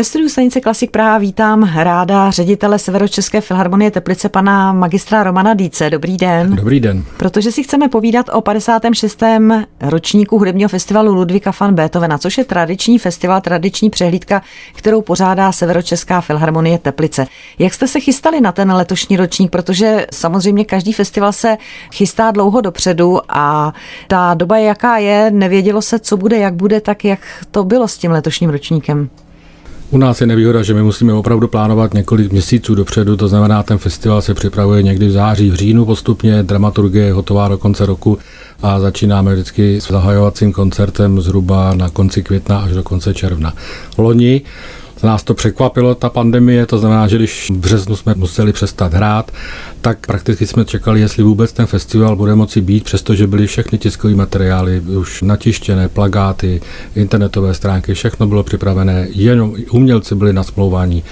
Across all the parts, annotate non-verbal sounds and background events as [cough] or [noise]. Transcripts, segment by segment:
Ve studiu stanice Klasik Praha vítám ráda ředitele Severočeské filharmonie Teplice pana magistra Romana Díce. Dobrý den. Dobrý den. Protože si chceme povídat o 56. ročníku hudebního festivalu Ludvíka van Beethovena, což je tradiční festival, tradiční přehlídka, kterou pořádá Severočeská filharmonie Teplice. Jak jste se chystali na ten letošní ročník? Protože samozřejmě každý festival se chystá dlouho dopředu a ta doba, jaká je, nevědělo se, co bude, jak bude, tak jak to bylo s tím letošním ročníkem. U nás je nevýhoda, že my musíme opravdu plánovat několik měsíců dopředu, to znamená, ten festival se připravuje někdy v září, v říjnu postupně, dramaturgie je hotová do konce roku a začínáme vždycky s zahajovacím koncertem zhruba na konci května až do konce června. Loni nás to překvapilo, ta pandemie, to znamená, že když v březnu jsme museli přestat hrát, tak prakticky jsme čekali, jestli vůbec ten festival bude moci být, přestože byly všechny tiskové materiály už natištěné, plagáty, internetové stránky, všechno bylo připravené, jenom umělci byli na smlouvání.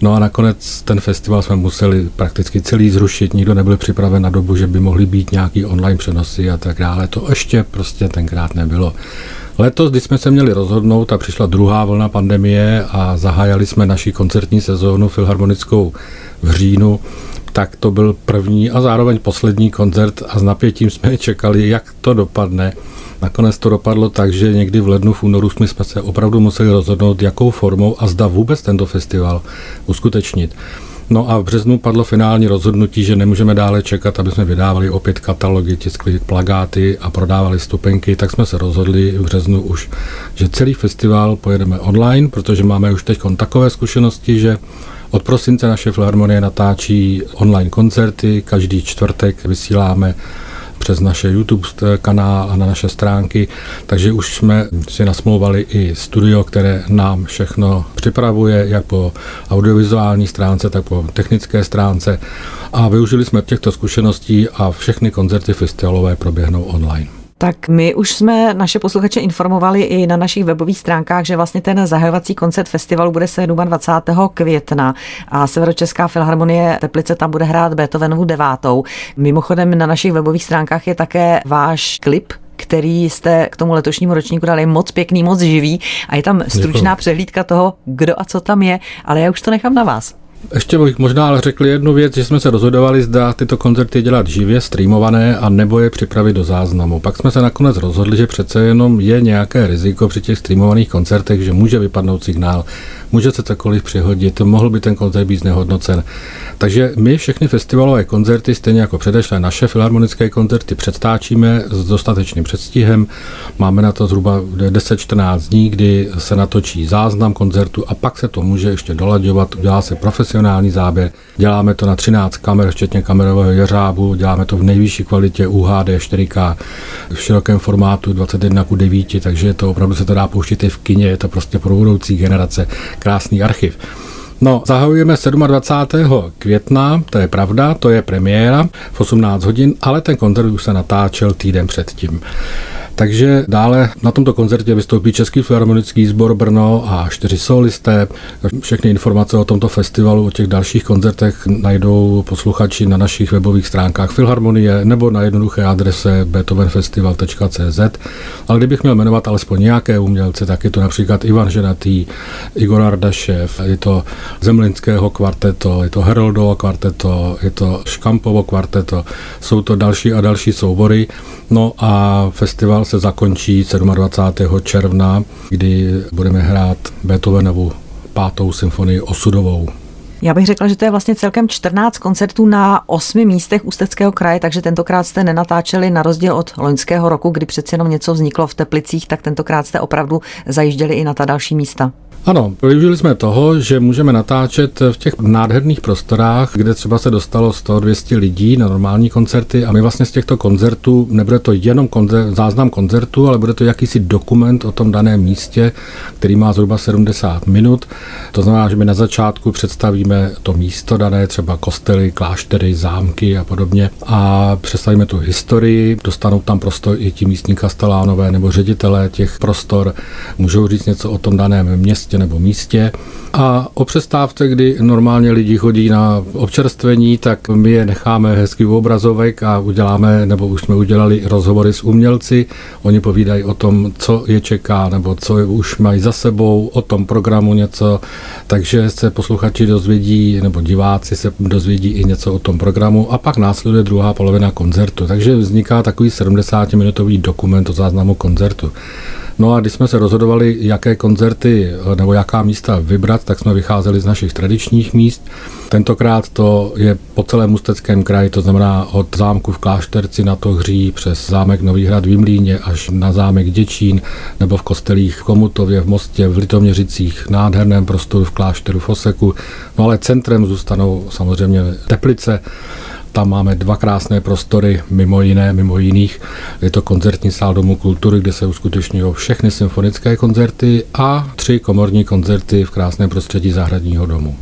No a nakonec ten festival jsme museli prakticky celý zrušit, nikdo nebyl připraven na dobu, že by mohly být nějaký online přenosy a tak dále. To ještě prostě tenkrát nebylo. Letos, když jsme se měli rozhodnout a přišla druhá vlna pandemie a zahájali jsme naši koncertní sezónu filharmonickou v říjnu, tak to byl první a zároveň poslední koncert a s napětím jsme [laughs] čekali, jak to dopadne. Nakonec to dopadlo tak, že někdy v lednu, v únoru jsme se opravdu museli rozhodnout, jakou formou a zda vůbec tento festival uskutečnit. No a v březnu padlo finální rozhodnutí, že nemůžeme dále čekat, aby jsme vydávali opět katalogy, tiskli plagáty a prodávali stupenky, tak jsme se rozhodli v březnu už, že celý festival pojedeme online, protože máme už teď takové zkušenosti, že od prosince naše filharmonie natáčí online koncerty, každý čtvrtek vysíláme přes naše YouTube kanál a na naše stránky, takže už jsme si nasmlouvali i studio, které nám všechno připravuje, jak po audiovizuální stránce, tak po technické stránce a využili jsme těchto zkušeností a všechny koncerty festivalové proběhnou online. Tak my už jsme naše posluchače informovali i na našich webových stránkách, že vlastně ten zahajovací koncert festivalu bude 27. května a Severočeská filharmonie Teplice tam bude hrát Beethovenovu devátou. Mimochodem na našich webových stránkách je také váš klip který jste k tomu letošnímu ročníku dali moc pěkný, moc živý a je tam stručná přehlídka toho, kdo a co tam je, ale já už to nechám na vás. Ještě bych možná ale řekl jednu věc, že jsme se rozhodovali, zda tyto koncerty dělat živě, streamované, a nebo je připravit do záznamu. Pak jsme se nakonec rozhodli, že přece jenom je nějaké riziko při těch streamovaných koncertech, že může vypadnout signál, může se cokoliv přihodit, mohl by ten koncert být znehodnocen. Takže my všechny festivalové koncerty, stejně jako předešlé naše filharmonické koncerty, předstáčíme s dostatečným předstihem. Máme na to zhruba 10-14 dní, kdy se natočí záznam koncertu a pak se to může ještě dolaďovat, udělá se profesionální záběr. Děláme to na 13 kamer, včetně kamerového jeřábu, děláme to v nejvyšší kvalitě UHD 4K v širokém formátu 21 k 9, takže to opravdu se to dá pouštět i v kině, je to prostě pro budoucí generace krásný archiv. No, zahajujeme 27. května, to je pravda, to je premiéra v 18 hodin, ale ten koncert už se natáčel týden předtím. Takže dále na tomto koncertě vystoupí Český filharmonický sbor Brno a čtyři solisté. Všechny informace o tomto festivalu, o těch dalších koncertech najdou posluchači na našich webových stránkách Filharmonie nebo na jednoduché adrese beethovenfestival.cz. Ale kdybych měl jmenovat alespoň nějaké umělce, tak je to například Ivan Ženatý, Igor Ardašev, je to Zemlinského kvarteto, je to Heroldovo kvarteto, je to Škampovo kvarteto, jsou to další a další soubory. No a festival se zakončí 27. června, kdy budeme hrát Beethovenovu pátou symfonii osudovou. Já bych řekla, že to je vlastně celkem 14 koncertů na osmi místech Ústeckého kraje, takže tentokrát jste nenatáčeli na rozdíl od loňského roku, kdy přeci jenom něco vzniklo v Teplicích, tak tentokrát jste opravdu zajížděli i na ta další místa. Ano, využili jsme toho, že můžeme natáčet v těch nádherných prostorách, kde třeba se dostalo 100-200 lidí na normální koncerty a my vlastně z těchto koncertů, nebude to jenom koncert, záznam koncertu, ale bude to jakýsi dokument o tom daném místě, který má zhruba 70 minut. To znamená, že my na začátku představíme to místo dané, třeba kostely, kláštery, zámky a podobně a představíme tu historii, dostanou tam prostor i ti místní kastelánové nebo ředitelé těch prostor, můžou říct něco o tom daném městě, městě nebo místě. A o přestávce, kdy normálně lidi chodí na občerstvení, tak my je necháme hezký obrazovek a uděláme, nebo už jsme udělali rozhovory s umělci. Oni povídají o tom, co je čeká, nebo co už mají za sebou, o tom programu něco. Takže se posluchači dozvědí, nebo diváci se dozvědí i něco o tom programu a pak následuje druhá polovina koncertu. Takže vzniká takový 70-minutový dokument o záznamu koncertu. No a když jsme se rozhodovali, jaké koncerty nebo jaká místa vybrat, tak jsme vycházeli z našich tradičních míst. Tentokrát to je po celém Ústeckém kraji, to znamená od zámku v Klášterci na Tohří přes zámek Nový hrad v Jimlíně až na zámek Děčín nebo v kostelích v Komutově, v Mostě, v Litoměřicích, nádherném prostoru v Klášteru v Oseku. No ale centrem zůstanou samozřejmě Teplice, tam máme dva krásné prostory, mimo jiné, mimo jiných. Je to koncertní sál Domu kultury, kde se uskutečňují všechny symfonické koncerty a tři komorní koncerty v krásném prostředí zahradního domu.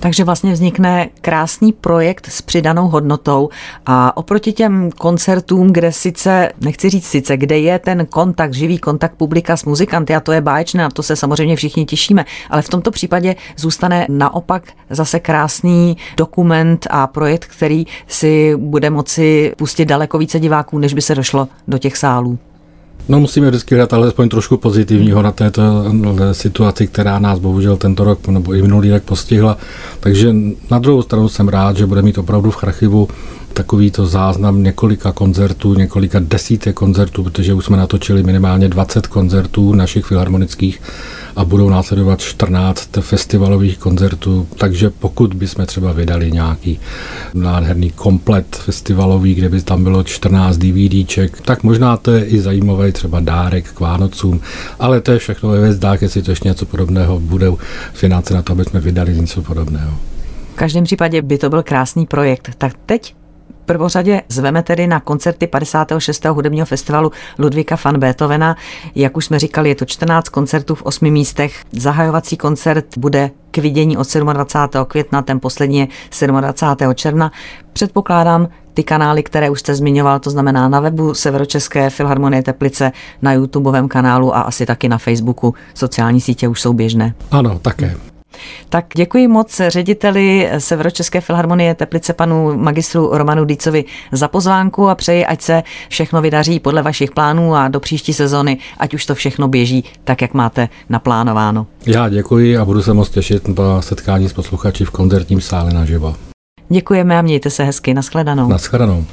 Takže vlastně vznikne krásný projekt s přidanou hodnotou a oproti těm koncertům, kde sice, nechci říct sice, kde je ten kontakt, živý kontakt publika s muzikanty a to je báječné, a to se samozřejmě všichni těšíme, ale v tomto případě zůstane naopak zase krásný dokument a projekt, který si bude moci pustit daleko více diváků, než by se došlo do těch sálů. No musíme vždycky hledat alespoň trošku pozitivního na této situaci, která nás bohužel tento rok nebo i minulý rok postihla. Takže na druhou stranu jsem rád, že bude mít opravdu v archivu takovýto záznam několika koncertů, několika desítek koncertů, protože už jsme natočili minimálně 20 koncertů našich filharmonických a budou následovat 14 festivalových koncertů, takže pokud bychom třeba vydali nějaký nádherný komplet festivalový, kde by tam bylo 14 DVDček, tak možná to je i zajímavý třeba dárek k Vánocům, ale to je všechno ve vězdách, jestli to ještě něco podobného bude finance na to, aby jsme vydali něco podobného. V každém případě by to byl krásný projekt. Tak teď prvořadě zveme tedy na koncerty 56. hudebního festivalu Ludvíka van Beethovena. Jak už jsme říkali, je to 14 koncertů v 8 místech. Zahajovací koncert bude k vidění od 27. května, ten poslední je 27. června. Předpokládám, ty kanály, které už jste zmiňoval, to znamená na webu Severočeské filharmonie Teplice, na YouTubeovém kanálu a asi taky na Facebooku. Sociální sítě už jsou běžné. Ano, také. Tak děkuji moc řediteli Severočeské filharmonie Teplice panu magistru Romanu Dícovi za pozvánku a přeji, ať se všechno vydaří podle vašich plánů a do příští sezony, ať už to všechno běží tak, jak máte naplánováno. Já děkuji a budu se moc těšit na setkání s posluchači v koncertním sále naživo. Děkujeme a mějte se hezky. Naschledanou. Naschledanou.